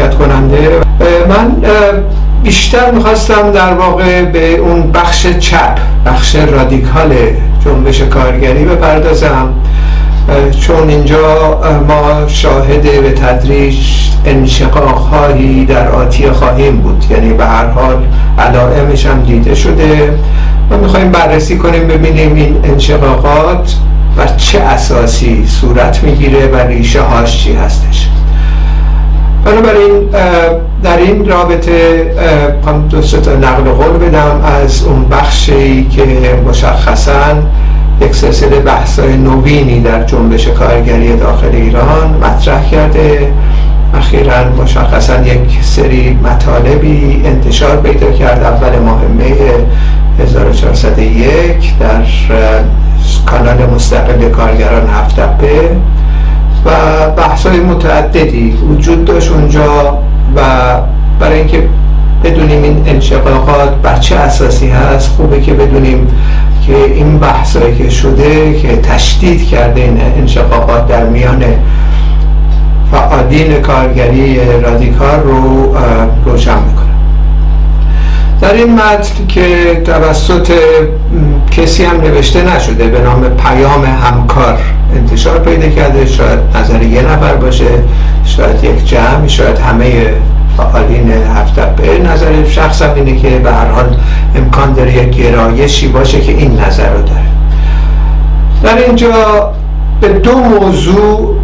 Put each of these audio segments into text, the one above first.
شرکت کننده. من بیشتر می‌خواستم در واقع به اون بخش چپ بخش رادیکال جنبش کارگری بپردازم. چون اینجا ما شاهد به تدریج انشقاق هایی در آتی خواهیم بود. یعنی به هر حال علائمش هم دیده شده. و می‌خوایم بررسی کنیم ببینیم این انشقاقات بر چه اساسی صورت می‌گیره و ریشه هاش چی هستش. بنابراین در این رابطه دو تا نقل قول بدم. از اون بخشی که مشخصا یک سلسله بحثای نوینی در جنبش کارگری داخل ایران مطرح کرده. اخیرا مشخصا یک سری مطالبی انتشار پیدا کرد. اول ماه می 1401 در کانال مستقل کارگران هفتپه و بحث های متعددی وجود داشت اونجا و برای اینکه بدونیم این انشقاقات بر چه اساسی هست خوبه که بدونیم که این بحثایی که شده که تشدید کرده این انشقاقات در میان فعالین کارگری رادیکال رو روشن می‌کنه. در این متن که توسط کسی هم نوشته نشده به نام پیام همکار انتشار پیدا کرده شاید نظر یه نفر باشه شاید یک جمع شاید همه فعالین هفته. به نظر شخصم اینه که به هر حال امکان داره یک گرایشی باشه که این نظر رو داره. در اینجا به دو موضوع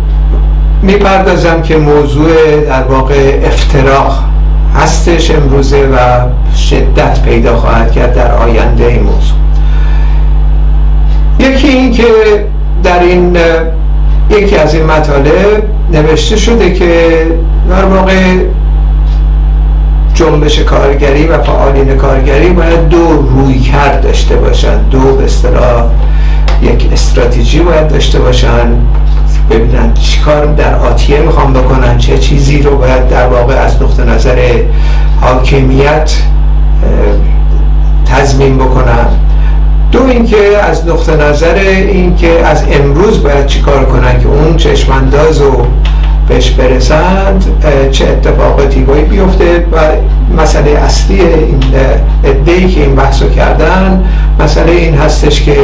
می‌پردازم که موضوع در واقع افتراق هستش امروزه و شدت پیدا خواهد کرد در آینده این موضوع. یکی این که در این یکی از این مطالب نوشته شده که در واقع جنبش کارگری و فعالین کارگری باید دو روی کرد داشته باشن دو به اصطلاح یک استراتژی باید داشته باشن. ببینن چیکار در آتیه می‌خوام بکنن چه چیزی رو باید در واقع از نقطه نظر حاکمیت تضمین بکنن. دو اینکه از نقطه نظر اینکه از امروز باید چیکار کنن که اون چشمانداز رو بهش برسند چه اتفاقاتی باید بیفته و مسئله اصلی این ادهی که این بحثو کردن مسئله این هستش که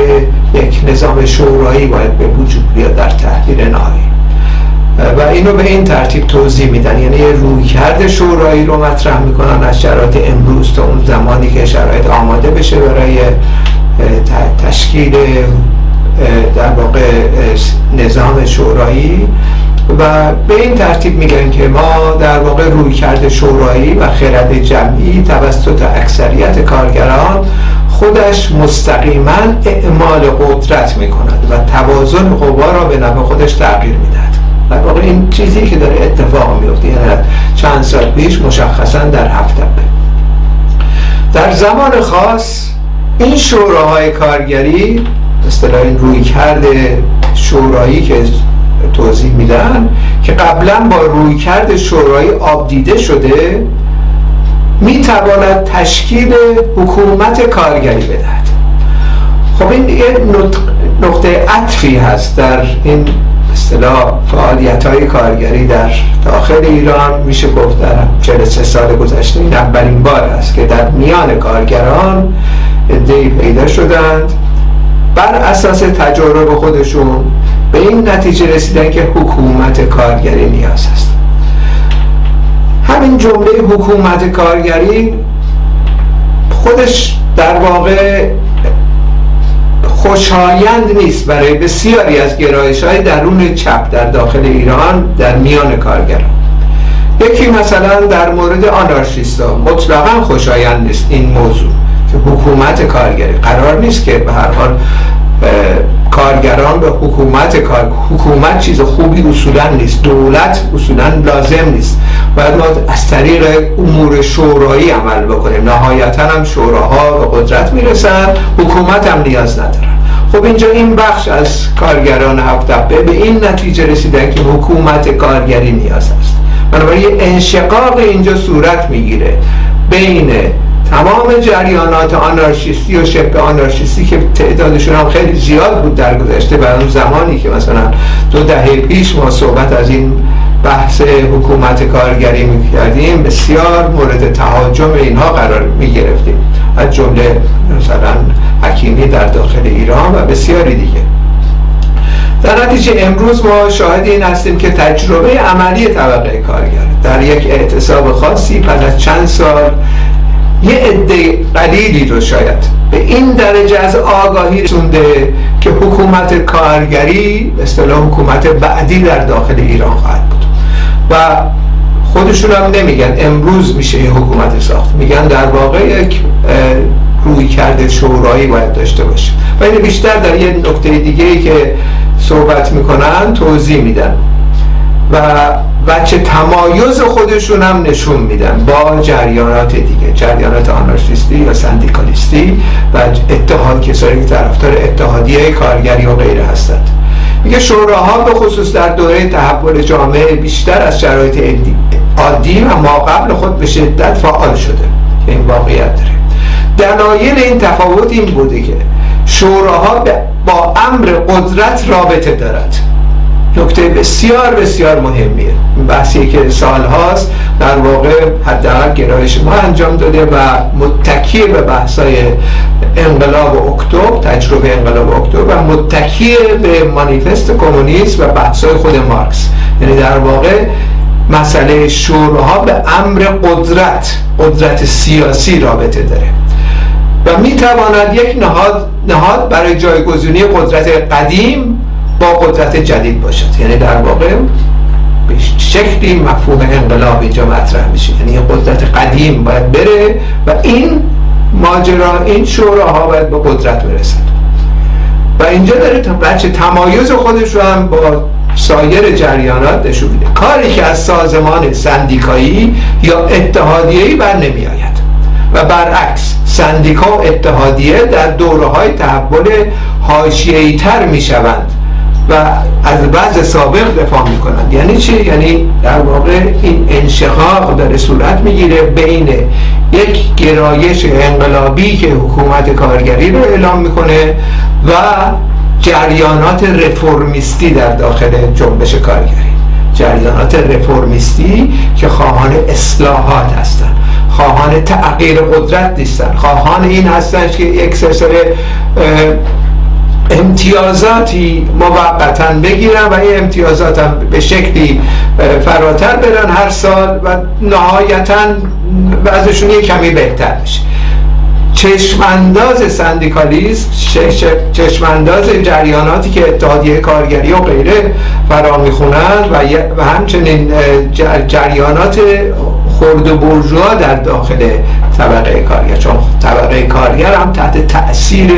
یک نظام شورایی باید به وجود بیاد در تحلیل نهایی. و اینو به این ترتیب توضیح میدن. یعنی یه رویکرد شورایی رو مطرح می‌کنن از شرایط امروز تا اون زمانی که شرایط آماده بشه برای تشکیل در واقع نظام شورایی. و به این ترتیب میگن که ما در واقع روی کرده شورایی و خرد جمعی توسط اکثریت کارگران خودش مستقیما اعمال قدرت می‌کند و توازن قوا را به نفع خودش تغییر می‌دهد. در واقع این چیزی که داره اتفاق میفته یعنی چند سال پیش مشخصا در هفته. در زمان خاص این شوراهای کارگری اصطلاح این روی کرده شورایی که توضیح میدن که قبلا با رویکرد شورایی آبدیده شده می‌تواند تشکیل حکومت کارگری بدهد. خب این یه نقطه عطفی هست در این اصطلاح فعالیت های کارگری در داخل ایران. میشه گفت در 43 سال گذشته این اولین بار است که در میان کارگران ادهی پیدا شدند. بر اساس تجارب خودشون به این نتیجه رسیدن که حکومت کارگری نیاز است. همین جمله حکومت کارگری خودش در واقع خوشایند نیست برای بسیاری از گرایش های درون چپ در داخل ایران در میان کارگران. یکی مثلا در مورد آنارشیستا مطلقا خوشایند نیست این موضوع. که حکومت کارگری قرار نیست که به هر حال کارگران به حکومت کار حکومت چیز خوبی اصولا نیست دولت اصولا لازم نیست. باید ما از طریق امور شورایی عمل بکنیم. نهایتا هم شوراها به قدرت می‌رسن حکومت هم نیاز ندارن. خب اینجا این بخش از کارگران هفتبه به این نتیجه رسیدن که حکومت کارگری نیاز است. بنابراین انشقاق اینجا صورت می‌گیره. بین تمام جریانات آنارشیستی و شبه آنارشیستی که تعدادشون هم خیلی زیاد بود در گذشته بر اون زمانی که مثلا دو دهه پیش ما صحبت از این بحث حکومت کارگری می‌کردیم بسیار مورد تهاجم اینها قرار می‌گرفتیم. از جمله مثلا حکیمی در داخل ایران و بسیاری دیگه. در نتیجه امروز ما شاهد این هستیم که تجربه عملی طبقه کارگر در یک اعتصاب خاصی پس از چند سال یه عده قلیلی رو شاید به این درجه از آگاهی رسونده که حکومت کارگری به اصطلاح حکومت بعدی در داخل ایران خواهد بود. و خودشون هم نمیگن امروز میشه این حکومت ساخت. میگن در واقع یک روی کرده شورایی باید داشته باشه. و این بیشتر در یه نکته دیگه ای که صحبت می‌کنن توضیح میدن. و بچه تمایز خودشون هم نشون میدن با جریانات دیگه. جریانات آنارشیستی یا سندیکالیستی و اتحاد کسایی که طرفدار اتحادیه کارگری و غیره هستند. میگه شوراها به خصوص در دوره تحول جامعه بیشتر از شرایط عادی و ما قبل خود به شدت فعال شده. این واقعیت داره. دلایل این تفاوت این بوده که شوراها با امر قدرت رابطه دارد نکته بسیار بسیار مهمیه. بحثی که سال هاست در واقع حداقل گرایش ما انجام داده و متکی به بحثای انقلاب اکتبر تجربه انقلاب اکتبر و متکی به مانیفست کمونیسم و بحثای خود مارکس. یعنی در واقع مسئله شوراها به امر قدرت قدرت سیاسی رابطه داره. و می تواند یک نهاد, نهاد برای جایگزینی قدرت قدیم با قدرت جدید باشد. یعنی در واقع به شکلی مفهوم انقلاب اینجا مطرح میشه. یعنی قدرت قدیم باید بره و این ماجرا این شوراها باید به قدرت برسد. و اینجا داره بچه تمایز خودش رو هم با سایر جریانات نشون میده. کاری که از سازمان سندیکایی یا اتحادیه‌ای بر نمی آید و برعکس سندیکا و اتحادیه در دوره های تحول حاشیه‌ای تر می شوند و از وضع سابق دفاع می کنند یعنی چی؟ یعنی در واقع این انشقاق داره صورت می‌گیره بین یک گرایش انقلابی که حکومت کارگری رو اعلام می‌کنه و جریانات رفرمیستی در داخل جنبش کارگری. جریانات رفرمیستی که خواهان اصلاحات هستند خواهان تغییر قدرت نیستن. خواهان این هستن که یک سلسله امتیازاتی موقتا بگیرن و این امتیازات هم به شکلی فراتر برن هر سال و نهایتا بعضشون یه کمی بهتر بشه چشمانداز سندیکالیسم چشمانداز جریاناتی که اتحادیه کارگری و غیره فرا می‌خونند و همچنین جریانات خرد و برجوها در داخل طبقه کارگر چون طبقه کارگر هم تحت تاثیر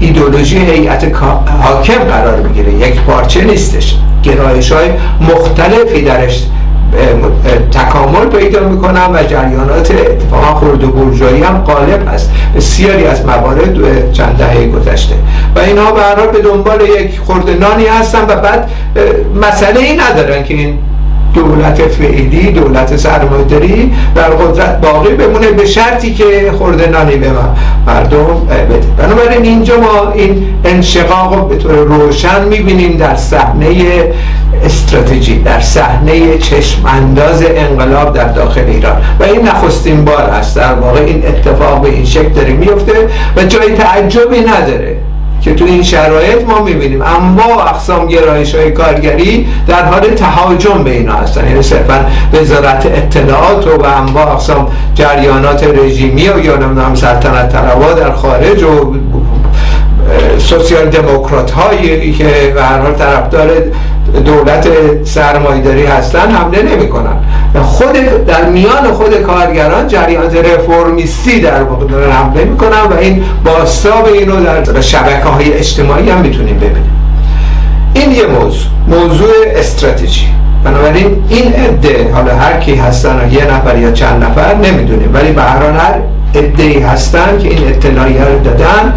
ایدولوژی هیئت حاکم قرار می‌گیره. یک پارچه نیستش. گرایش های مختلفی درش تکامل پیدا می‌کنن و جریانات اتفاقا خرد و برجایی هم غالب هست. بسیاری از موارد چند دهه گذشته. و اینها به به دنبال یک خردنانی هستن و بعد مسئله ای ندارن که این دولت فعلی دولت سرمایداری در قدرت باقی بمونه به شرطی که خورده نانی به مردم بده. بنابراین اینجا ما این انشقاق به طور روشن می‌بینیم در صحنه استراتژی در صحنه چشم انداز انقلاب در داخل ایران. و این نخستین بار است. در واقع این اتفاق به این شکل داره میفته و جای تعجبی نداره. که تو این شرایط ما می‌بینیم. اما اقسام گرایش های کارگری در حال تهاجم به اینا هستن. یعنی صرفا وزارت اطلاعات و انواع اقسام جریانات رژیمی و یا نمی‌دونم سلطنت طلبا در خارج و سوسیال دموکرات هایی که به هر حال طرفدار دولت سرمایداری هستن حمله نمی‌کنن. خود در میان خود کارگران جریانات رفرمیستی در واقع دارن حمله می‌کنن و این باستاب اینو در شبکه های اجتماعی هم می‌تونیم ببینیم. این یه موضوع موضوع استراتژی. بنابراین این عده حالا هر کی هستن یه نفر یا چند نفر نمی‌دونیم ولی به هر هستن که این اطلاعیه رو دادن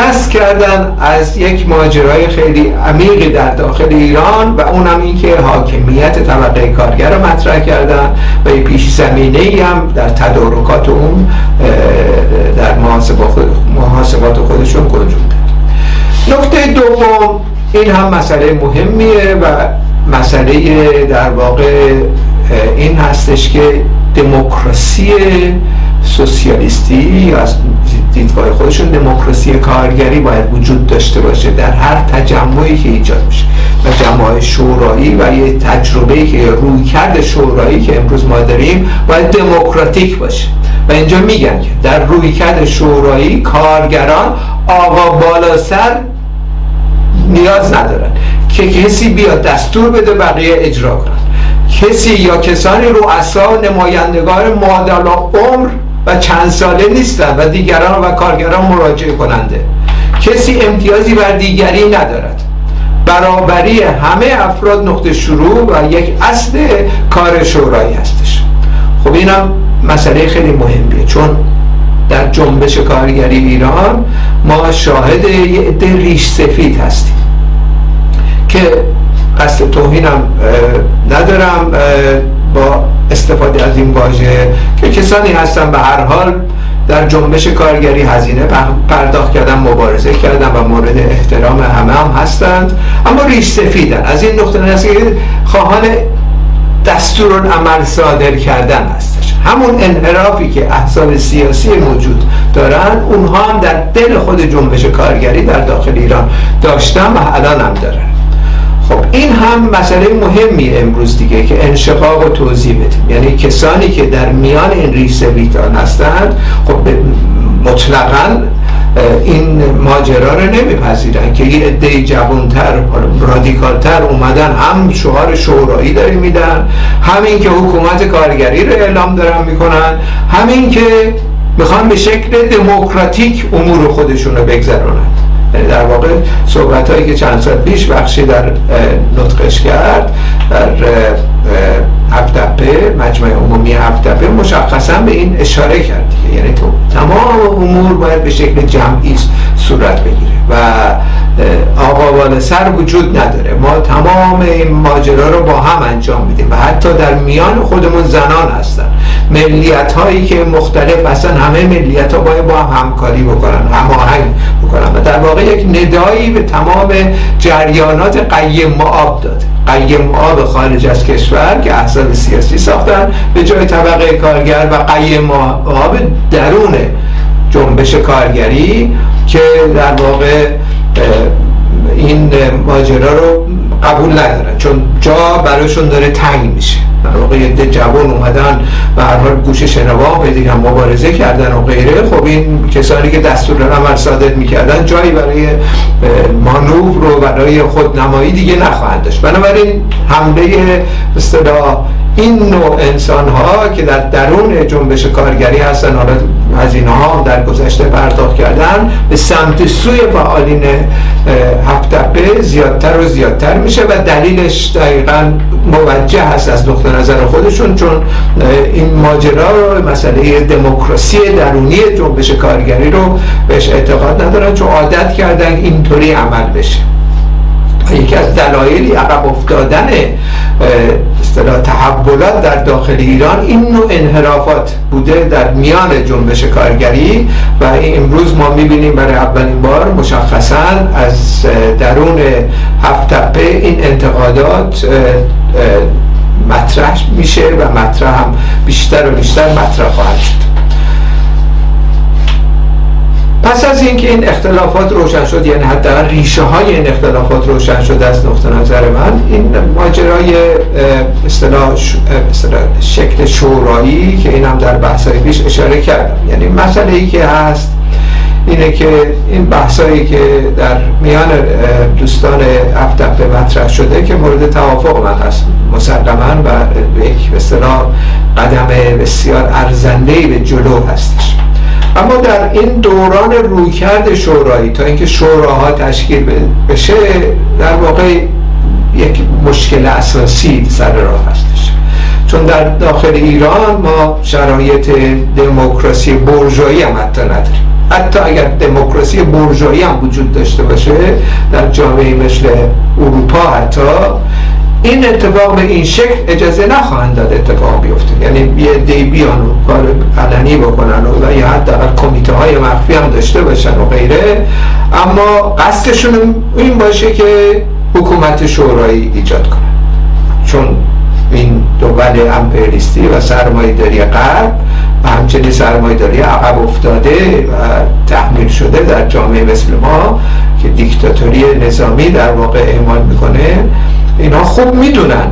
گسست کردن از یک ماجرای خیلی عمیقی در داخل ایران و اونم این که حاکمیت طبقه کارگر رو مطرح کردن و یه پیش زمینه ای هم در تدارکات اون در محاسبات خودشون گنجونده نکته دوم این هم مسئله مهمیه و مسئله در واقع این هستش که دموکراسی سوسیالیستی یا دیدگاه خودشون دموکراسی کارگری باید وجود داشته باشه در هر تجمعی که ایجاد میشه. و جماع شورایی و یه تجربه که رویکرد شورایی که امروز ما داریم باید دموکراتیک باشه. و اینجا میگن که در رویکرد شورایی کارگران آقا بالا سر نیاز ندارن. که کسی بیاد دستور بده بقیه اجرا کنن. کسی یا کسانی رؤسا نمایندگان مادل عمر چند ساله نیستن و دیگران و کارگران مراجعه کننده. کسی امتیازی بر دیگری ندارد. برابری همه افراد نقطه شروع و یک اصل کار شورایی هستش. خب اینم مسئله خیلی مهمیه چون در جنبش کارگری ایران ما شاهد یه عده ریش سفید هستیم. که قصد توهینم ندارم با استفاده از این واژه که کسانی هستن به هر حال در جنبش کارگری هزینه پرداخت کردن مبارزه کردن و مورد احترام همه هم هستند. اما ریش سفیدن. از این نقطه نظر خواهان دستور عمل صادر کردن هستش. همون انحرافی که احزاب سیاسی موجود دارن اونها هم در دل خود جنبش کارگری در داخل ایران داشتن و الان هم دارن. خب این هم مسئله مهمی امروز دیگه که انشقاق و توضیح بدیم. یعنی کسانی که در میان این ریس ویتان هستند خب مطلقا این ماجرا رو نمیپذیرن که یه عده جوانتر رادیکالتر اومدن هم شعار شورایی داری میدن همین که حکومت کارگری رو اعلام دارن می‌کنن همین که می‌خوان به شکل دموکراتیک امور خودشون رو بگذرونن. در واقع صحبت هایی که چند سال پیش بخشی در نطقش کرد در هفتپه مجمع عمومی هفتپه مشخصا به این اشاره کرد یعنی تو تمام امور باید به شکل جمعی صورت بگیره و آقا سر وجود نداره. ما تمام این ماجرا رو با هم انجام میدیم و حتی در میان خودمون زنان هستن. ملیت هایی که مختلف هستن همه ملیت ها باید با هم همکاری بکنن هماهنگ بکنن. و در واقع یک ندایی به تمام جریانات قیم معاب داده. قیم معاب خارج از کشور که احزاب سیاسی ساختن به جای طبقه کارگر و قیم معاب درون جنبش کارگری که در واقع این ماجرا رو قبول ندارن. چون جا براشون داره تنگ میشه. در واقع یه جوان اومدن و هر حال گوش شنوا بدیگن مبارزه کردن و غیره. خب این کسانی که دستور عمل صادر می‌کردن جایی برای مانور رو برای خودنمایی دیگه نخواهند داشت. بنابراین حمله اصطلاح این نوع انسان ها که در درون جنبش کارگری هستن حالا هزینه ها در گذشته پرداخت کردن به سمت سوی فعالین هفتپه زیادتر و زیادتر میشه و دلیلش دقیقا موجه هست از نقطه نظر خودشون چون این ماجرا مسئله دموکراسی درونی جنبش کارگری رو بهش اعتقاد ندارن چون عادت کردن اینطوری عمل بشه. یکی از دلایلی عقب افتادن اصطلاح تحولات در داخل ایران این نوع انحرافات بوده در میان جنبش کارگری و امروز ما می‌بینیم برای اولین بار مشخصا از درون هفت این انتقادات مطرح میشه و مطرح هم بیشتر و بیشتر مطرح خواهد شد. پس از اینکه این اختلافات روشن شد یعنی حداقل ریشه های این اختلافات روشن شد از نقطه نظر من این ماجرای اصطلاح شکل شورایی که این هم در بحث پیش اشاره کردم یعنی مسئله ای که هست اینه که این بحثایی که در میان دوستان افتپ مطرح شده که مورد توافق من هست. مسلما و یک به قدم بسیار ارزنده به جلو هستش. اما در این دوران رویکرد شورایی تا اینکه شوراها تشکیل بشه در واقع یک مشکل اساسی سر راه هستش. چون در داخل ایران ما شرایط دموکراسی برژوایی هم حتی نداریم. حتی اگر دموکراسی برژوایی هم وجود داشته باشه در جامعه مثل اروپا حتی این اتفاق به این شکل اجازه نخواهند داد اتفاق بیفته. یعنی یه دی بیان و کار علنی بکنن و یا حداقل کمیته های مخفی هم داشته باشن و غیره. اما قصدشون این باشه که حکومت شورایی ایجاد کنن چون این دول امپریالیستی و سرمایه‌داری غرب و همچنین سرمایه‌داری عقب افتاده و تحمیل شده در جامعه مثل ما که دیکتاتوری نظامی در واقع اعمال می‌کنه اینا خوب می‌دونن.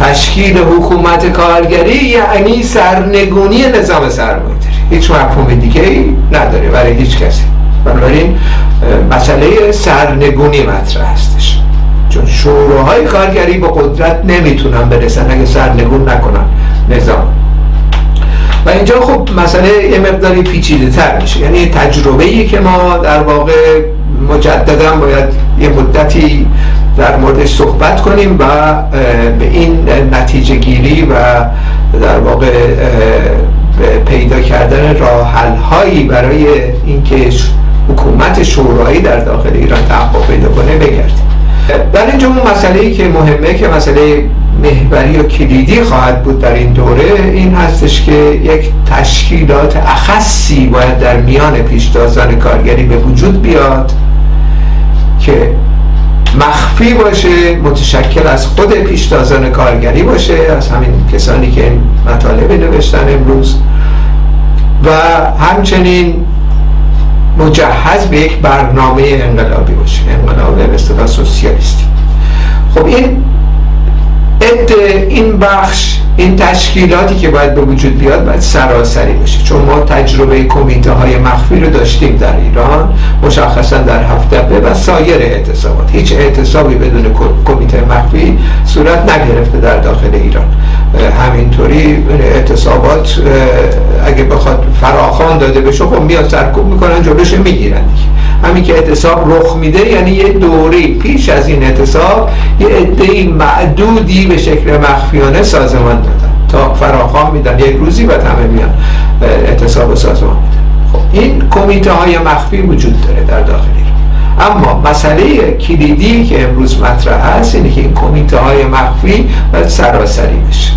تشکیل حکومت کارگری یعنی سرنگونی نظام سرمایه‌داری. هیچ مفهوم دیگه ای نداره برای هیچ کسی. بنابراین مسئله سرنگونی مطرح هستش. چون شوراهای کارگری با قدرت نمی‌تونن برسن اگه سرنگون نکنن نظام. و اینجا خب مسئله یه مقداری پیچیده تر میشه. یعنی تجربه ای که ما در واقع مجددا باید یه مدتی در موردش صحبت کنیم و به این نتیجه گیری و در واقع پیدا کردن راه هایی برای اینکه حکومت شورایی در داخل ایران تحقق پیدا کنه بگردیم. در اینجا اون مسئله ای که مهمه که مسئله محوری و کلیدی خواهد بود در این دوره این هستش که یک تشکیلات اخصی باید در میان پیشتازان کارگری به وجود بیاد که مخفی باشه متشکل از خود پیشتازان کارگری باشه از همین کسانی که این مطالب نوشتن امروز. و همچنین مجهز به یک برنامه انقلابی باشه انقلاب به سوسیالیستی. خب این این بخش این تشکیلاتی که باید به وجود بیاد باید سراسری باشه. چون ما تجربه کمیته های مخفی رو داشتیم در ایران مشخصا در هفته و سایر اعتصابات. هیچ اعتصابی بدون کمیته مخفی صورت نگرفته در داخل ایران. همینطوری اعتصابات اگه بخواد فراخان داده بشه خب میاد سرکوب می‌کنن جلوش می‌گیرن همین که اعتصاب رخ میده یعنی یه دوره پیش از این اعتصاب یه عده معدودی به شکل مخفیانه سازمان دادن تا فراخوان میدن. یک روزی و همه میان اعتصاب سازمان میدن خب این کمیته های مخفی وجود داره در داخل اما مسئله کلیدی که امروز مطرح هست اینه که این کمیته های مخفی باید سراسری بشه.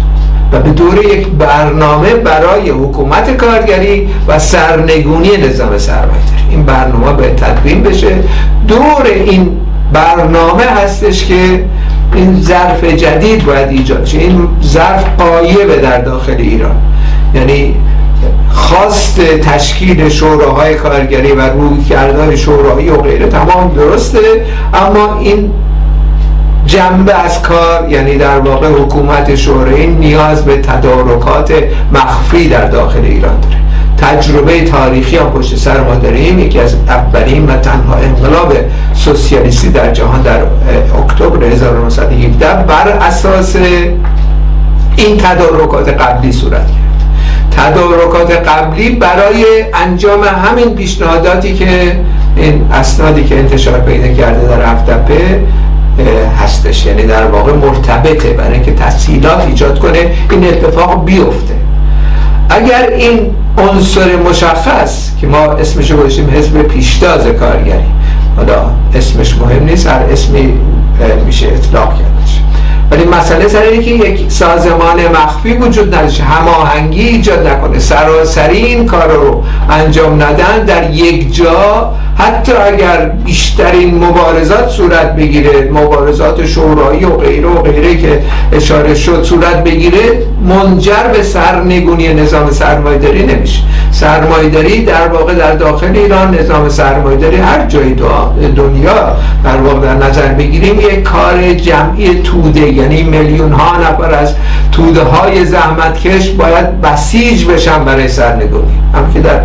و به دور یک برنامه برای حکومت کارگری و سرنگونی نظام سرمایه‌داری. این برنامه باید تدوین بشه. دور این برنامه هستش که این ظرف جدید باید ایجاد شه. این ظرف قایبه در داخل ایران. یعنی خواست تشکیل شوراهای کارگری و روی کردن شورایی و غیره تمام درسته اما این جنبه از کار یعنی در واقع حکومت شورایی نیاز به تدارکات مخفی در داخل ایران داره. تجربه تاریخی هم پشت سر ما داریم. یکی از اولین و تنها انقلاب سوسیالیستی در جهان در اکتبر 1917 بر اساس این تدارکات قبلی صورت گرفت. تدارکات قبلی برای انجام همین پیشنهاداتی که این اسنادی که انتشار پیدا کرده در هفتپه هستش. یعنی در واقع مرتبطه برای اینکه تسهیلات ایجاد کنه این اتفاق بیفته. اگر این عنصر مشخص که ما اسمشو گذاشتیم حزب پیشتاز کارگری حالا اسمش مهم نیست هر اسمی میشه اطلاق کردش ولی مسئله سر اینه که یک سازمان مخفی وجود نداشته هماهنگی ایجاد نکنه. سراسری این کار رو انجام ندن در یک جا. حتی اگر بیشترین مبارزات صورت بگیره مبارزات شورایی و غیره و غیره که اشاره شد صورت بگیره منجر به سرنگونی نظام سرمایداری نمیشه. سرمایداری در واقع در داخل ایران نظام سرمایداری هر جای دنیا در واقع در نظر بگیریم یک کار جمعی توده یعنی میلیون ها نفر از توده های زحمتکش باید بسیج بشن برای سرنگونی. هم که در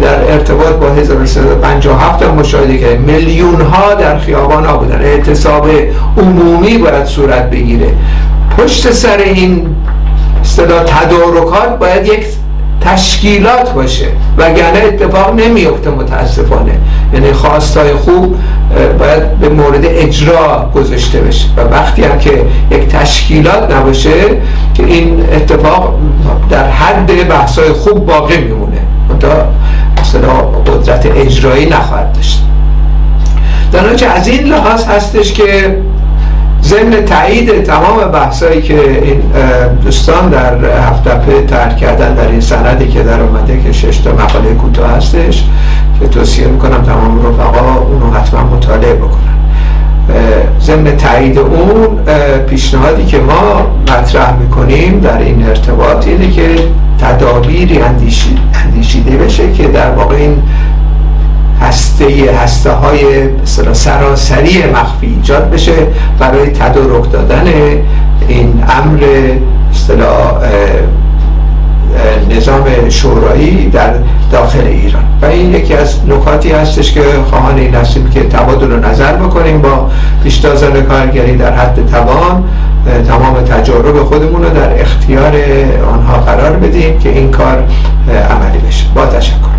در ارتباط با 1357 هم مشاهده که میلیون ها در خیابان ها بودن. اعتصاب عمومی باید صورت بگیره. پشت سر این اصطلاح تدارکات باید یک تشکیلات باشه وگرنه اتفاق نمیفته متاسفانه. یعنی خواستای خوب باید به مورد اجرا گذاشته بشه. و وقتی هم که یک تشکیلات نباشه که این اتفاق در حد بحثای خوب باقی میمونه. تا مثلا قدرت اجرایی نخواهد داشت. در از این لحاظ هستش که ضمن تایید تمام بحثایی که این دوستان در هفته ترک کردن در این سندی که در اومده که شش تا مقاله کوتاه هستش که توصیه می‌کنم تمام رفقا اونو حتما مطالعه بکنن. ضمن تایید اون پیشنهادی که ما مطرح می‌کنیم در این ارتباط اینه که تدابیری اندیشیده بشه که در واقع این هسته هسته های سراسری مخفی ایجاد بشه برای تدارک دادن این امر نظام شورایی در داخل ایران. و این یکی از نکاتی هستش که خواهان این هستیم که تبادل نظر بکنیم با پیشتازان کارگری در حد توان تمام تجارب خودمون رو در اختیار آنها قرار بدیم که این کار عملی بشه. با تشکر.